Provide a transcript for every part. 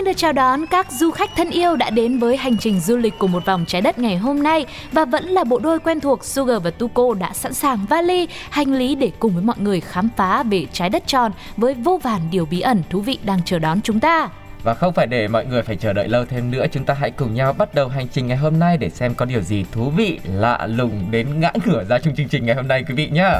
Xin được chào đón các du khách thân yêu đã đến với hành trình du lịch của một vòng trái đất ngày hôm nay và vẫn là bộ đôi quen thuộc Sugar và Tuko đã sẵn sàng vali, hành lý để cùng với mọi người khám phá về trái đất tròn với vô vàn điều bí ẩn thú vị đang chờ đón chúng ta. Và không phải để mọi người phải chờ đợi lâu thêm nữa, chúng ta hãy cùng nhau bắt đầu hành trình ngày hôm nay để xem có điều gì thú vị, lạ lùng đến ngã ngửa ra trong chương trình ngày hôm nay quý vị nhé.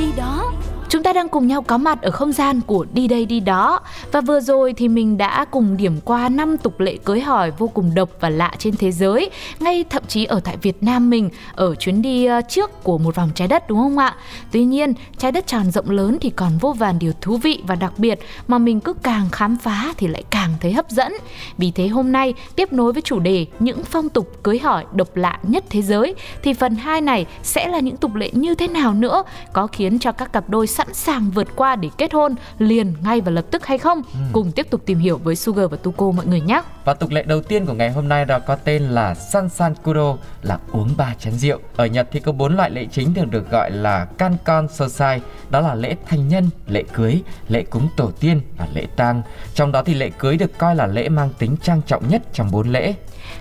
Đi đó. Chúng ta đang cùng nhau có mặt ở không gian của đi đây đi đó và vừa rồi thì mình đã cùng điểm qua năm tục lệ cưới hỏi vô cùng độc và lạ trên thế giới, Ngay thậm chí ở tại Việt Nam mình, ở chuyến đi ờ, trước của một vòng trái đất, đúng không ạ? Tuy nhiên, trái đất tròn rộng lớn thì còn vô vàn điều thú vị và đặc biệt Mà mình cứ càng khám phá thì lại càng thấy hấp dẫn Vì thế hôm nay, tiếp nối với chủ đề những phong tục cưới hỏi độc lạ nhất thế giới, Thì phần 2 này sẽ là những tục lệ như thế nào nữa Có khiến cho các cặp đôi sẵn sàng vượt qua để kết hôn liền ngay và lập tức hay không? Cùng tiếp tục tìm hiểu với Sugar và Tuko mọi người nhé. Và tục lệ đầu tiên của ngày hôm nay đó có tên là Sansan Kuro là uống ba chén rượu. Ở Nhật thì có bốn loại lễ chính thường được gọi là Kankon Sosai, đó là lễ thành nhân, lễ cưới, lễ cúng tổ tiên và lễ tang. Trong đó thì lễ cưới được coi là lễ mang tính trang trọng nhất trong bốn lễ.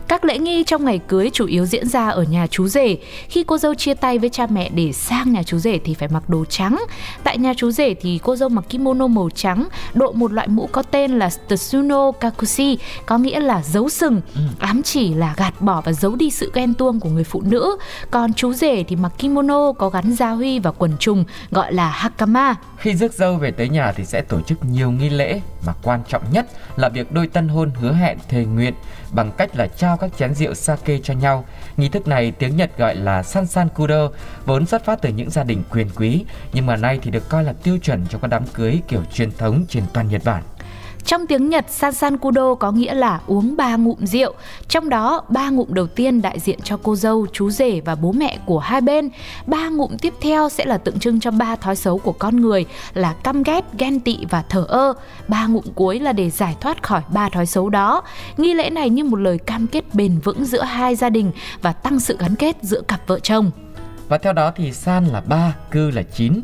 Các lễ nghi trong ngày cưới chủ yếu diễn ra ở nhà chú rể. Khi cô dâu chia tay với cha mẹ để sang nhà chú rể thì phải mặc đồ trắng. Tại nhà chú rể thì cô dâu mặc kimono màu trắng, đội một loại mũ có tên là Tsuno Kakushi, có nghĩa là giấu sừng, ám chỉ là gạt bỏ và giấu đi sự ghen tuông của người phụ nữ. Còn chú rể thì mặc kimono có gắn gia huy và quần trùng gọi là hakama. Khi rước dâu về tới nhà thì sẽ tổ chức nhiều nghi lễ mà quan trọng nhất là việc đôi tân hôn hứa hẹn thề nguyện bằng cách là trao các chén rượu sake cho nhau. Nghi thức này tiếng Nhật gọi là san san kudo, vốn xuất phát từ những gia đình quyền quý, nhưng mà nay thì được coi là tiêu chuẩn cho các đám cưới kiểu truyền thống trên toàn Nhật Bản. Trong tiếng Nhật, Sansan Kudo có nghĩa là uống ba ngụm rượu. Trong đó, ba ngụm đầu tiên đại diện cho cô dâu, chú rể và bố mẹ của hai bên. Ba ngụm tiếp theo sẽ là tượng trưng cho ba thói xấu của con người là căm ghét, ghen tị và thờ ơ. Ba ngụm cuối là để giải thoát khỏi ba thói xấu đó. Nghi lễ này như một lời cam kết bền vững giữa hai gia đình và tăng sự gắn kết giữa cặp vợ chồng. Và theo đó thì san là 3, cư là 9,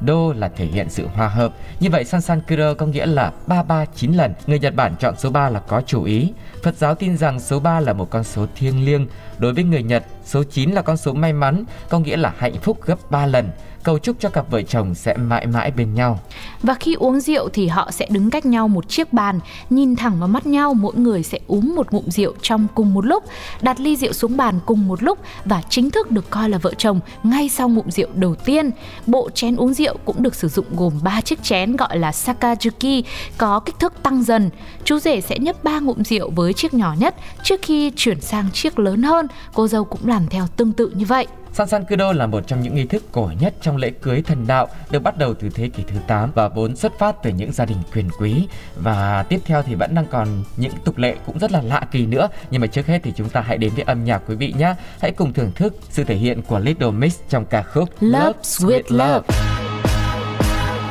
đô là thể hiện sự hòa hợp. Như vậy Sansan Kuro có nghĩa là 339 lần. Người Nhật Bản chọn số 3 là có chủ ý. Phật giáo tin rằng số 3 là một con số thiêng liêng. Đối với người Nhật, số 9 là con số may mắn, có nghĩa là hạnh phúc gấp 3 lần. Cầu chúc cho cặp vợ chồng sẽ mãi mãi bên nhau. Và khi uống rượu thì họ sẽ đứng cách nhau một chiếc bàn, nhìn thẳng vào mắt nhau, mỗi người sẽ uống một ngụm rượu trong cùng một lúc, đặt ly rượu xuống bàn cùng một lúc và chính thức được coi là vợ chồng ngay sau ngụm rượu đầu tiên. Bộ chén uống rượu cũng được sử dụng gồm 3 chiếc chén gọi là sakajuki có kích thước tăng dần. Chú rể sẽ nhấp 3 ngụm rượu với chiếc nhỏ nhất trước khi chuyển sang chiếc lớn hơn. Cô dâu cũng làm theo tương tự như vậy. Sansan Kudo là một trong những nghi thức cổ nhất trong lễ cưới thần đạo được bắt đầu từ thế kỷ thứ 8 và vốn xuất phát từ những gia đình quyền quý và tiếp theo thì vẫn đang còn những tục lệ cũng rất là lạ kỳ nữa nhưng mà trước hết thì chúng ta hãy đến với âm nhạc quý vị nhé hãy cùng thưởng thức sự thể hiện của Little Mix trong ca khúc Love, Sweet Love.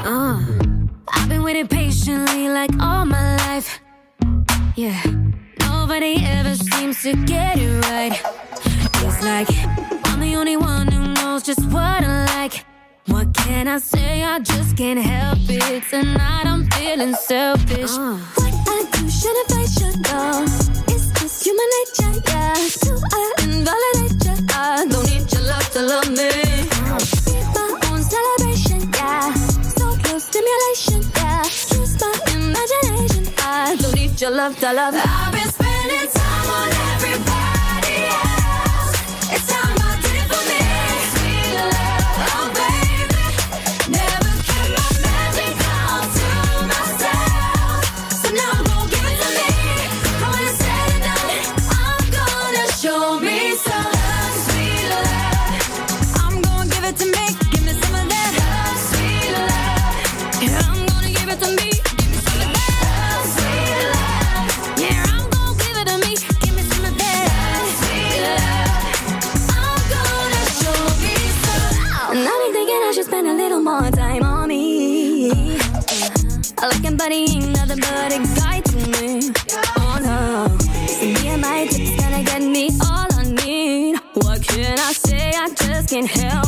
Uh, I've been waiting patiently like all my life. Yeah, nobody ever seems to get it right. It's like I'm the only one who knows just what I like. What can I say? I just can't help it. Tonight I'm feeling selfish. Uh. What I do, should have, I should know. It's just human nature, yeah. Do I invalidate you? I don't need your love to love me. Be my own celebration, yeah. So close stimulation, yeah. Use my imagination. I don't need your love to love. I've gonna me all I need. What can I say? I just can't help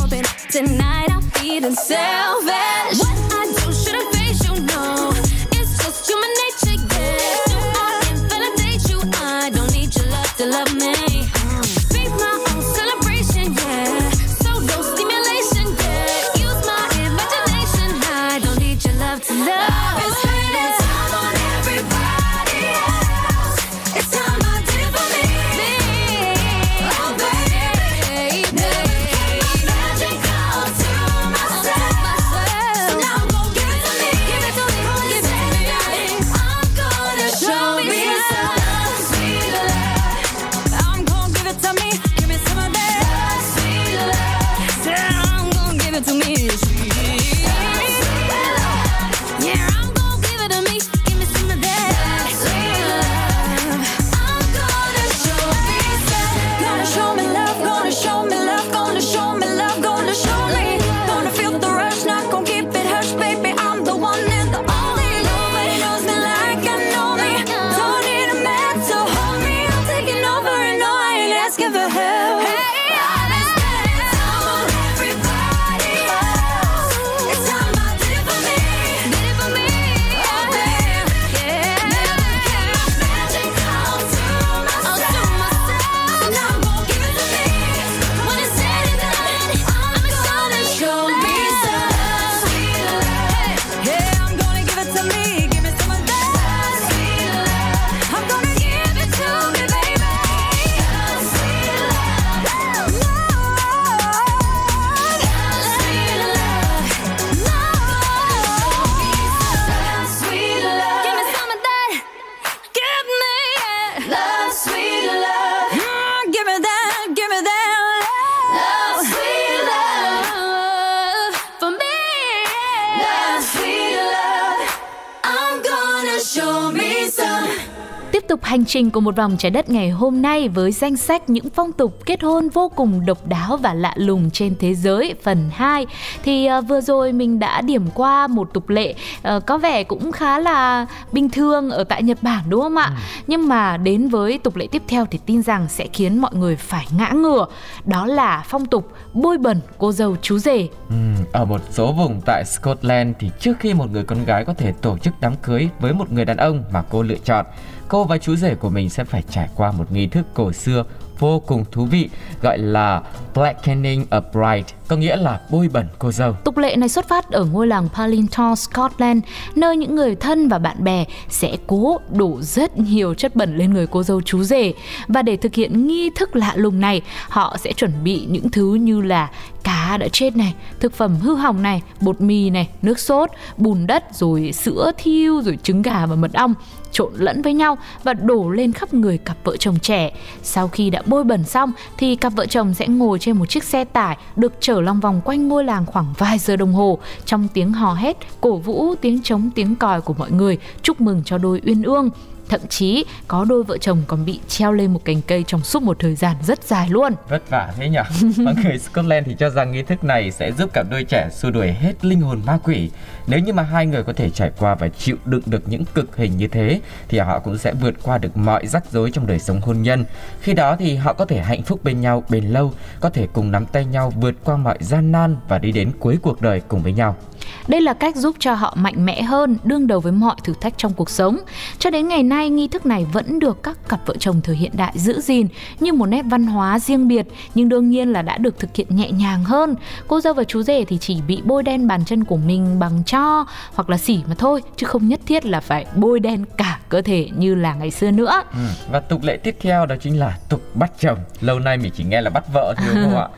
Tiếp tục hành trình của một vòng trái đất ngày hôm nay với danh sách những phong tục kết hôn vô cùng độc đáo và lạ lùng trên thế giới phần 2 thì à, vừa rồi mình đã điểm qua một tục lệ à, có vẻ cũng khá là bình thường ở tại Nhật Bản đúng không ạ? Nhưng mà đến với tục lệ tiếp theo thì tin rằng sẽ khiến mọi người phải ngã ngửa. Đó là phong tục bôi bẩn cô dâu chú rể. Ừm, ở một số vùng tại Scotland thì trước khi một người con gái có thể tổ chức đám cưới với một người đàn ông mà cô lựa chọn, cô và chú rể của mình sẽ phải trải qua một nghi thức cổ xưa vô cùng thú vị gọi là blackening a bride, có nghĩa là bôi bẩn cô dâu. Tục lệ này xuất phát ở ngôi làng Palinton, Scotland, nơi những người thân và bạn bè sẽ cố đổ rất nhiều chất bẩn lên người cô dâu chú rể. Và để thực hiện nghi thức lạ lùng này, họ sẽ chuẩn bị những thứ như là cá đã chết này, thực phẩm hư hỏng này, bột mì này, nước sốt, bùn đất, rồi sữa thiêu, rồi trứng gà và mật ong trộn lẫn với nhau và đổ lên khắp người cặp vợ chồng trẻ. Sau khi đã bôi bẩn xong thì cặp vợ chồng sẽ ngồi trên một chiếc xe tải được chở lòng vòng quanh ngôi làng khoảng vài giờ đồng hồ trong tiếng hò hét, cổ vũ, tiếng trống, tiếng còi của mọi người chúc mừng cho đôi uyên ương. Thậm chí có đôi vợ chồng còn bị treo lên một cành cây trong suốt một thời gian rất dài luôn. Vất vả thế nhỉ? Mọi người Scotland thì cho rằng nghi thức này sẽ giúp cặp đôi trẻ xua đuổi hết linh hồn ma quỷ. Nếu như mà hai người có thể trải qua và chịu đựng được những cực hình như thế thì họ cũng sẽ vượt qua được mọi rắc rối trong đời sống hôn nhân. Khi đó thì họ có thể hạnh phúc bên nhau bền lâu, có thể cùng nắm tay nhau vượt qua mọi gian nan và đi đến cuối cuộc đời cùng với nhau. Đây là cách giúp cho họ mạnh mẽ hơn, đương đầu với mọi thử thách trong cuộc sống. Cho đến ngày nay, nghi thức này vẫn được các cặp vợ chồng thời hiện đại giữ gìn như một nét văn hóa riêng biệt, nhưng đương nhiên là đã được thực hiện nhẹ nhàng hơn. Cô dâu và chú rể thì chỉ bị bôi đen bàn chân của mình bằng cho hoặc là xỉ mà thôi, chứ không nhất thiết là phải bôi đen cả cơ thể như là ngày xưa nữa. Ừ. Và tục lệ tiếp theo đó chính là tục bắt chồng. Lâu nay mình chỉ nghe là bắt vợ thôi đúng không ạ?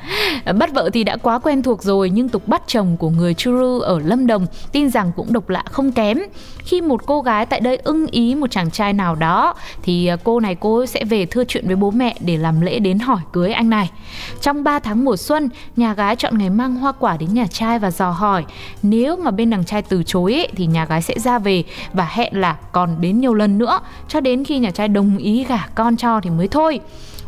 Bắt vợ thì đã quá quen thuộc rồi nhưng tục bắt chồng của người Churu ở Lâm Đồng tin rằng cũng độc lạ không kém. Khi một cô gái tại đây ưng ý một chàng trai nào đó thì à, cô này cô sẽ về thưa chuyện với bố mẹ để làm lễ đến hỏi cưới anh này. Trong 3 tháng mùa xuân, nhà gái chọn ngày mang hoa quả đến nhà trai và dò hỏi. Nếu mà bên đằng trai từ chối ấy, thì nhà gái sẽ ra về và hẹn là còn đến nhiều lần nữa cho đến khi nhà trai đồng ý gả con cho thì mới thôi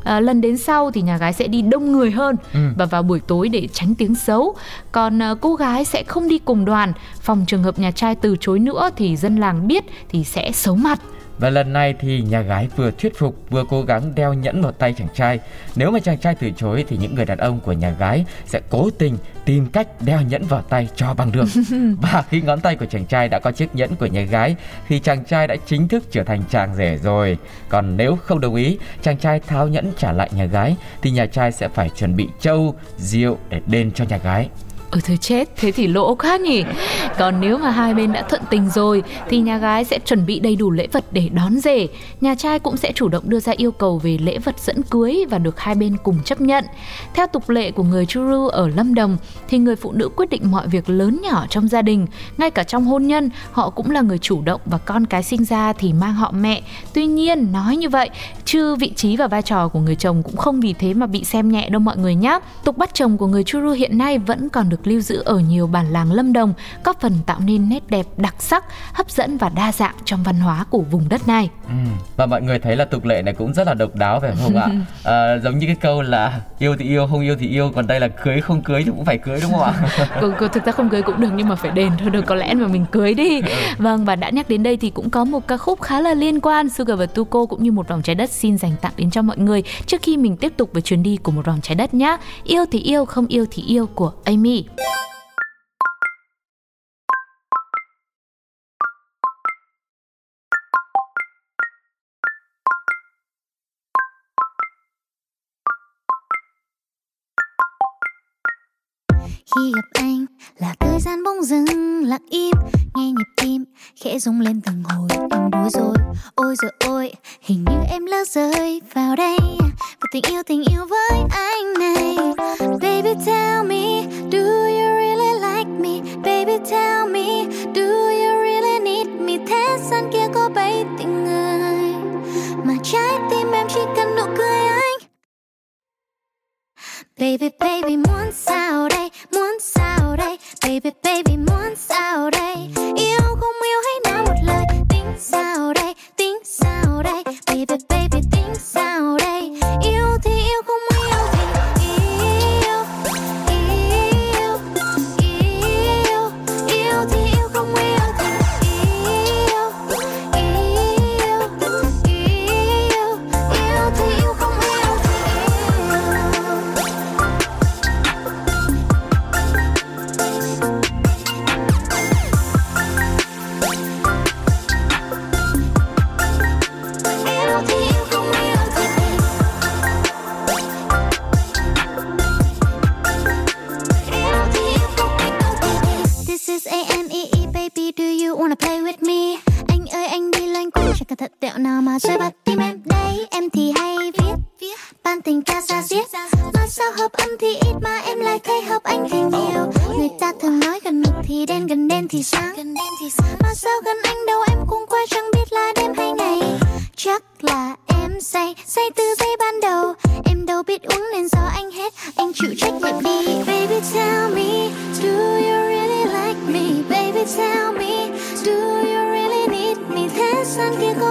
à, lần đến sau thì nhà gái sẽ đi đông người hơn ừ. và vào buổi tối để tránh tiếng xấu. Còn à, cô gái sẽ không đi cùng đoàn. Phòng trường hợp nhà trai từ chối nữa thì dân làng biết thì sẽ xấu mặt và lần này thì nhà gái vừa thuyết phục vừa cố gắng đeo nhẫn vào tay chàng trai. Nếu mà chàng trai từ chối thì những người đàn ông của nhà gái sẽ cố tình tìm cách đeo nhẫn vào tay cho bằng được. và khi ngón tay của chàng trai đã có chiếc nhẫn của nhà gái thì chàng trai đã chính thức trở thành chàng rể rồi. Còn nếu không đồng ý, chàng trai tháo nhẫn trả lại nhà gái thì nhà trai sẽ phải chuẩn bị trâu, rượu để đền cho nhà gái. Ừ thôi chết, thế thì lỗ quá nhỉ? Còn nếu mà hai bên đã thuận tình rồi Thì nhà gái sẽ chuẩn bị đầy đủ lễ vật để đón rể. Nhà trai cũng sẽ chủ động đưa ra yêu cầu về lễ vật dẫn cưới Và được hai bên cùng chấp nhận. Theo tục lệ của người Churu ở Lâm Đồng Thì người phụ nữ quyết định mọi việc lớn nhỏ trong gia đình. Ngay cả trong hôn nhân Họ cũng là người chủ động và con cái sinh ra thì mang họ mẹ. Tuy nhiên nói như vậy Chứ vị trí và vai trò của người chồng cũng không vì thế mà bị xem nhẹ đâu mọi người nhé Tục bắt chồng của người Churu hiện nay vẫn còn được lưu giữ ở nhiều bản làng Lâm Đồng, góp phần tạo nên nét đẹp đặc sắc, hấp dẫn và đa dạng trong văn hóa của vùng đất này. Ừ. Và mọi người thấy là tục lệ này cũng rất là độc đáo phải không ạ? À, giống như cái câu là yêu thì yêu, không yêu thì yêu, còn đây là cưới không cưới thì cũng phải cưới đúng không ạ? ừ, thực ra không cưới cũng được nhưng mà phải đền thôi được có lẽ mà mình cưới đi. Ừ. Vâng và đã nhắc đến đây thì cũng có một ca khúc khá là liên quan Sugar và Tuko cũng như một vòng trái đất xin dành tặng đến cho mọi người trước khi mình tiếp tục với chuyến đi của một vòng trái đất nhé. Yêu thì yêu, không yêu thì yêu của Amy khi gặp anh là thời gian bỗng dưng lặng im, nghe nhịp tim, khẽ rung lên từng hồi, em bối rối. Ôi rồi ôi hình như em lỡ rơi vào đây. Và tình yêu tình yêu với anh này. Baby, tell me Baby baby muốn sao đây muốn sao đây Baby baby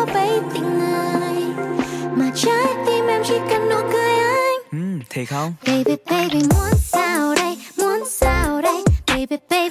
có bấy tình người Mà trái tim em chỉ cần nụ cười anh. Ừ, thiệt không? Baby baby muốn sao đây, muốn sao đây? Baby baby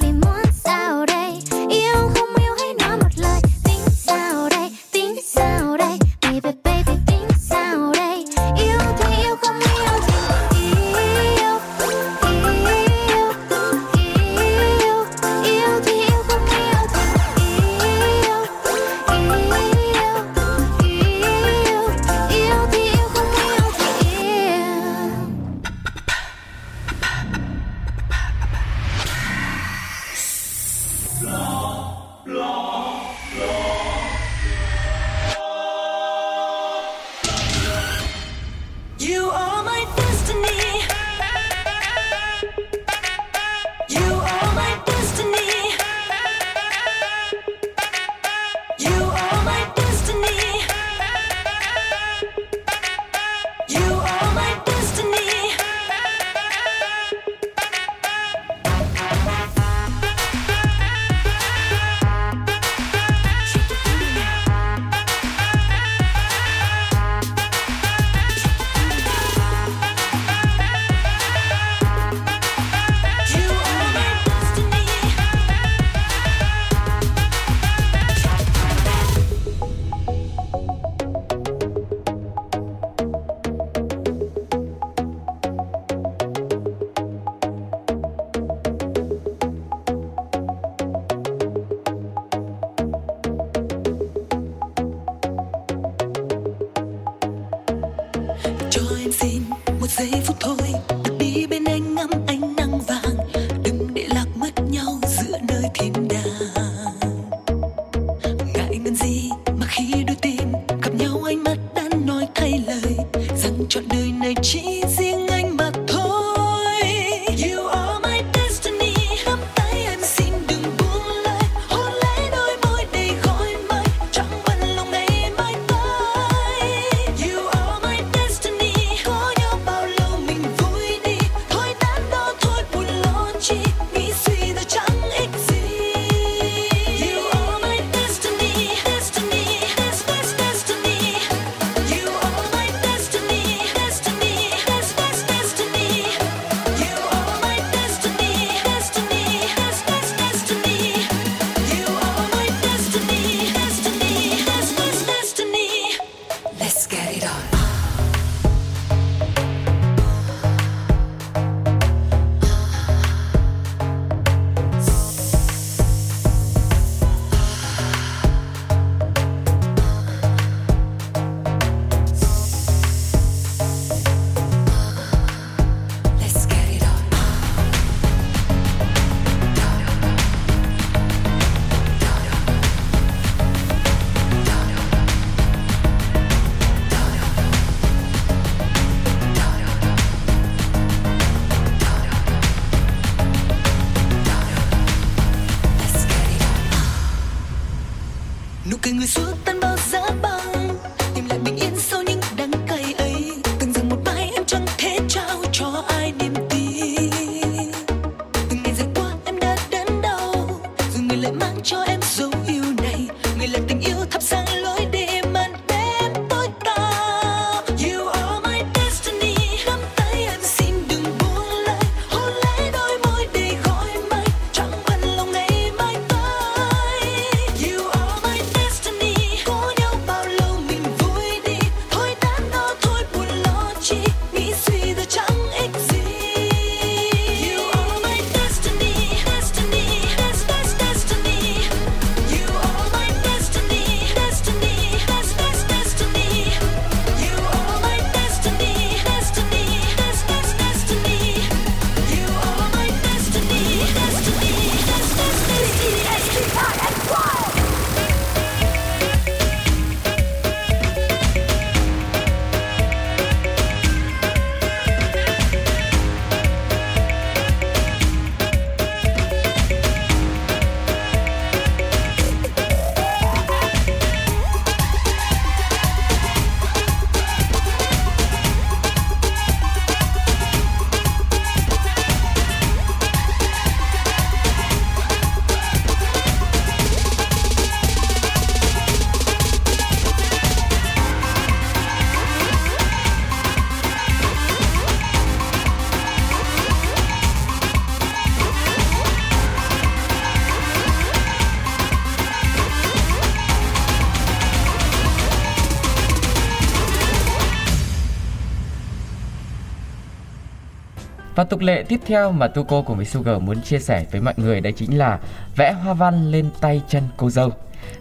Và tục lệ tiếp theo mà Tuko cùng với Sugar muốn chia sẻ với mọi người đấy chính là vẽ hoa văn lên tay chân cô dâu.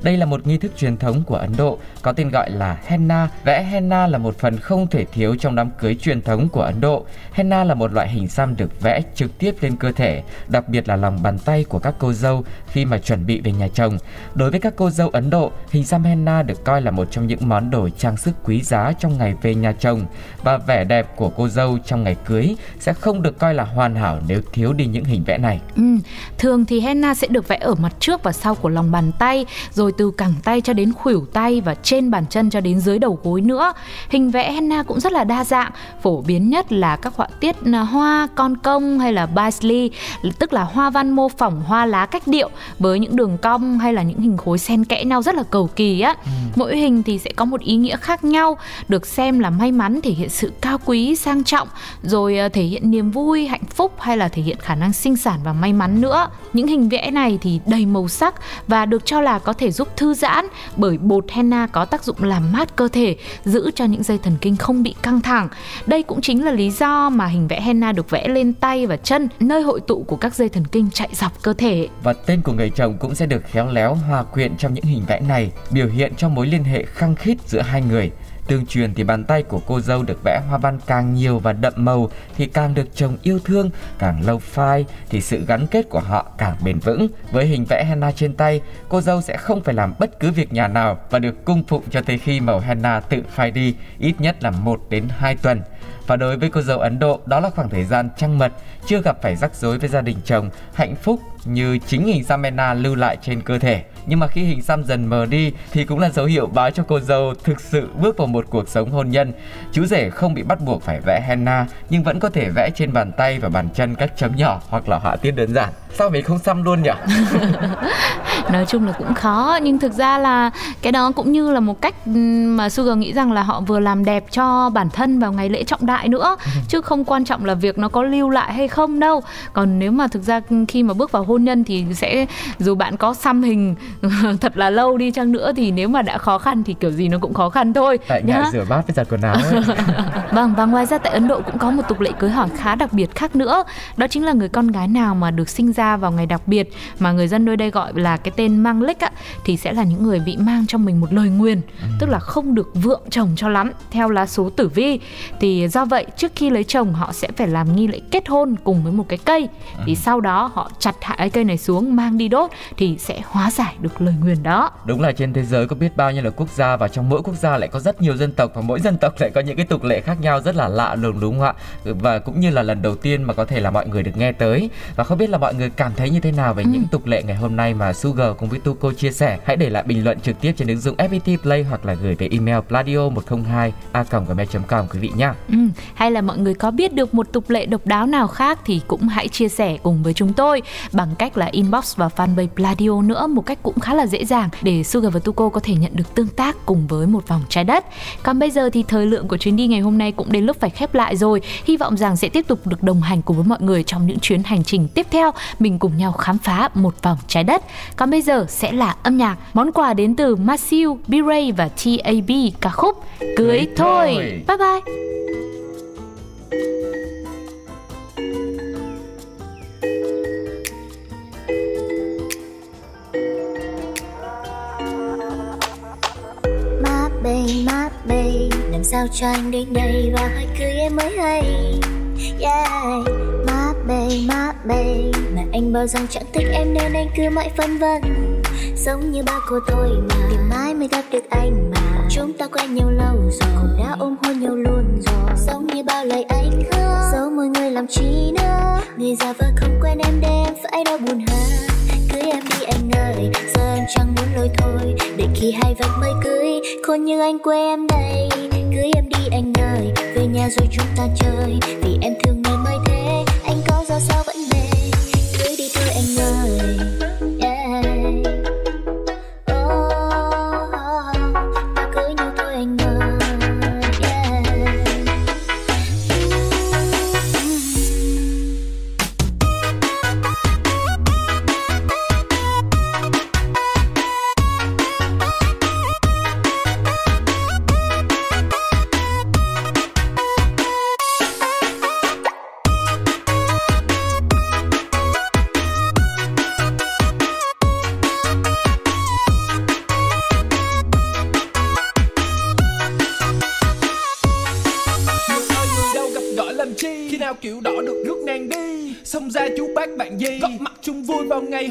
Đây là một nghi thức truyền thống của Ấn Độ có tên gọi là henna. Vẽ henna là một phần không thể thiếu trong đám cưới truyền thống của Ấn Độ. Henna là một loại hình xăm được vẽ trực tiếp lên cơ thể, đặc biệt là lòng bàn tay của các cô dâu khi mà chuẩn bị về nhà chồng. Đối với các cô dâu Ấn Độ, hình xăm henna được coi là một trong những món đồ trang sức quý giá trong ngày về nhà chồng và vẻ đẹp của cô dâu trong ngày cưới sẽ không được coi là hoàn hảo nếu thiếu đi những hình vẽ này. Ừ, thường thì henna sẽ được vẽ ở mặt trước và sau của lòng bàn tay, rồi từ cẳng tay cho đến khuỷu tay và trên bàn chân cho đến dưới đầu gối nữa. Hình vẽ henna cũng rất là đa dạng, phổ biến nhất là các họa tiết à, hoa, con công hay là paisley, tức là hoa văn mô phỏng hoa lá cách điệu với những đường cong hay là những hình khối xen kẽ nhau rất là cầu kỳ á. Mỗi hình thì sẽ có một ý nghĩa khác nhau, được xem là may mắn thể hiện sự cao quý, sang trọng, rồi à, thể hiện niềm vui, hạnh phúc hay là thể hiện khả năng sinh sản và may mắn nữa. Những hình vẽ này thì đầy màu sắc và được cho là có thể giúp thư giãn bởi bột henna có tác dụng làm mát cơ thể, giữ cho những dây thần kinh không bị căng thẳng. Đây cũng chính là lý do mà hình vẽ henna được vẽ lên tay và chân, nơi hội tụ của các dây thần kinh chạy dọc cơ thể. Và tên của người chồng cũng sẽ được khéo léo hòa quyện trong những hình vẽ này, biểu hiện cho mối liên hệ khăng khít giữa hai người. Tương truyền thì bàn tay của cô dâu được vẽ hoa văn càng nhiều và đậm màu thì càng được chồng yêu thương, càng lâu phai thì sự gắn kết của họ càng bền vững. Với hình vẽ henna trên tay, cô dâu sẽ không phải làm bất cứ việc nhà nào và được cung phụng cho tới khi màu henna tự phai đi, ít nhất là 1 đến 2 tuần. Và đối với cô dâu Ấn Độ, đó là khoảng thời gian trăng mật, chưa gặp phải rắc rối với gia đình chồng, hạnh phúc như chính hình xăm lưu lại trên cơ thể. Nhưng mà khi hình xăm dần mờ đi thì cũng là dấu hiệu báo cho cô dâu thực sự bước vào một cuộc sống hôn nhân. Chú rể không bị bắt buộc phải vẽ henna nhưng vẫn có thể vẽ trên bàn tay và bàn chân các chấm nhỏ hoặc là họa tiết đơn giản. Sao mình không xăm luôn nhỉ? nói chung là cũng khó nhưng thực ra là cái đó cũng như là một cách mà Sugar nghĩ rằng là họ vừa làm đẹp cho bản thân vào ngày lễ trọng đại nữa chứ không quan trọng là việc nó có lưu lại hay không đâu. Còn nếu mà thực ra khi mà bước vào hôn nhân thì sẽ dù bạn có xăm hình thật là lâu đi chăng nữa thì nếu mà đã khó khăn thì kiểu gì nó cũng khó khăn thôi Tại ngại rửa bát với giặt quần áo ấy. Vâng và ngoài ra tại Ấn Độ cũng có một tục lệ cưới hỏi khá đặc biệt khác nữa. Đó chính là người con gái nào mà được sinh ra vào ngày đặc biệt Mà người dân nơi đây gọi là cái tên mang lích á Thì sẽ là những người bị mang trong mình một lời nguyền Tức là không được vượng chồng cho lắm. Theo lá số tử vi Thì do vậy trước khi lấy chồng họ sẽ phải làm nghi lễ kết hôn cùng với một cái cây. Thì sau đó họ chặt hạ cái cây này xuống mang đi đốt Thì sẽ hóa giải được lời nguyền đó. Đúng là trên thế giới có biết bao nhiêu là quốc gia và trong mỗi quốc gia lại có rất nhiều dân tộc và mỗi dân tộc lại có những cái tục lệ khác nhau rất là lạ lùng đúng không ạ? Và cũng như là lần đầu tiên mà có thể là mọi người được nghe tới. Và không biết là mọi người cảm thấy như thế nào về những tục lệ ngày hôm nay mà Sugar cùng với Tuco chia sẻ, hãy để lại bình luận trực tiếp trên ứng dụng FPT Play hoặc là gửi về email pladio 102 a gmail.com quý vị nhé. Ừ, hay là mọi người có biết được một tục lệ độc đáo nào khác thì cũng hãy chia sẻ cùng với chúng tôi bằng cách là inbox vào fanpage Pladio nữa một cách cũng khá là dễ dàng để Sugar và Tuco có thể nhận được tương tác cùng với một vòng trái đất. Còn bây giờ thì thời lượng của chuyến đi ngày hôm nay cũng đến lúc phải khép lại rồi. Hy vọng rằng sẽ tiếp tục được đồng hành cùng với mọi người trong những chuyến hành trình tiếp theo. Mình cùng nhau khám phá một vòng trái đất. Còn bây giờ sẽ là âm nhạc. Món quà đến từ Matthew, B-Ray và TAB ca khúc Cưới Cưới thôi. thôi. Bye bye. Má bê má Làm sao cho anh đến đây và hãy cưới em mới hay. Yeah. Má bê má bê Mà anh bao rằng chẳng thích em nên anh cứ mãi phân vân. Giống như ba cô tôi mà, tìm mãi mới gặp được anh mà. Chúng ta quen nhau lâu rồi, Cũng đã ôm hôn nhau luôn rồi. Giống như bao lời anh hứa Giấu mọi người làm chi nữa Người già vợ không quen em đêm em phải đau buồn hả Cưới em đi anh ơi Giờ em chẳng muốn lôi thôi. Để khi hai vạch mới cưới, Khôn như anh quê em đây. Cưới em đi anh ơi Về nhà rồi chúng ta chơi. Vì em thương người mới thế, Anh có ra sao vẫn về. Cưới đi thôi anh ơi.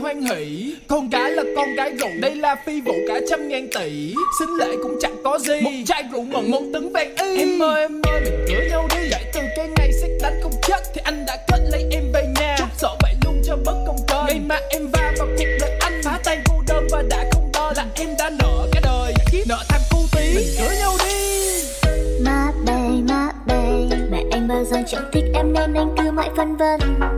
Hoan hỷ. Con cái là con cái rượu Đây là phi vụ cả trăm ngàn tỷ. Xính lễ cũng chẳng có gì. Một chai rượu mừng một tấn vàng y. Em ơi em ơi mình cưới nhau đi. Dạy từ cái ngày xét đánh không chết Thì anh đã kết lấy em về nhà. Chút sợ vậy luôn cho bất công cơ Ngày mà em va vào cuộc đời anh Phá tan cô đơn và đã không đo Là em đã nợ cả đời Nợ tham cu tí. Mình cưới nhau đi. Má bê má bê Mà anh bao giờ chẳng thích em nên anh cứ mãi phân vân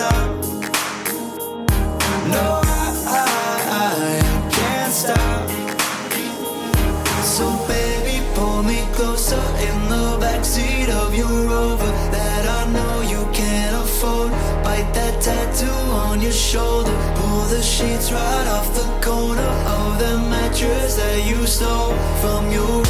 stop. No, I, I can't stop. So baby, pull me closer in the backseat of your Rover that I know you can't afford. Bite that tattoo on your shoulder. Pull the sheets right off the corner of the mattress that you stole from your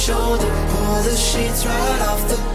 Shoulder. Pull the sheets right off the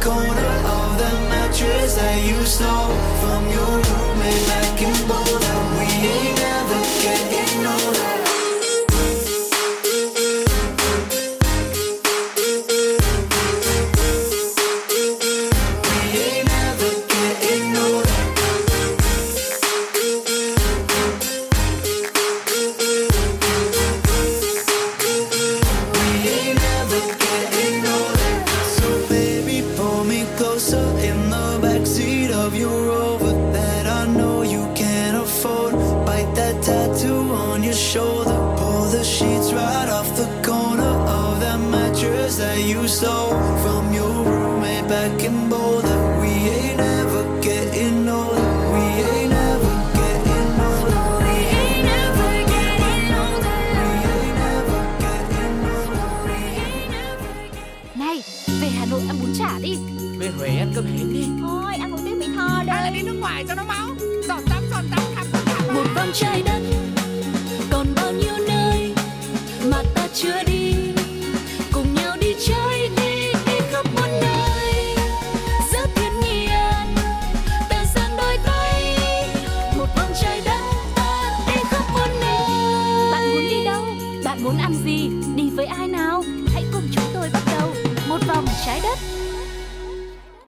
that you stole from your roommate back in Boulder. We ain't never getting older. We ain't never getting older. We ain't never getting older. We ain't never getting older. We ain't never Này, về Hà Nội ăn bún chả đi Về Huế ăn cơm hến đi Thôi ăn một tiếng Mỹ Tho Hay là đi nước ngoài cho nó máu Giọt tắm, giọt tắm, khắp khắp một vòng trái đất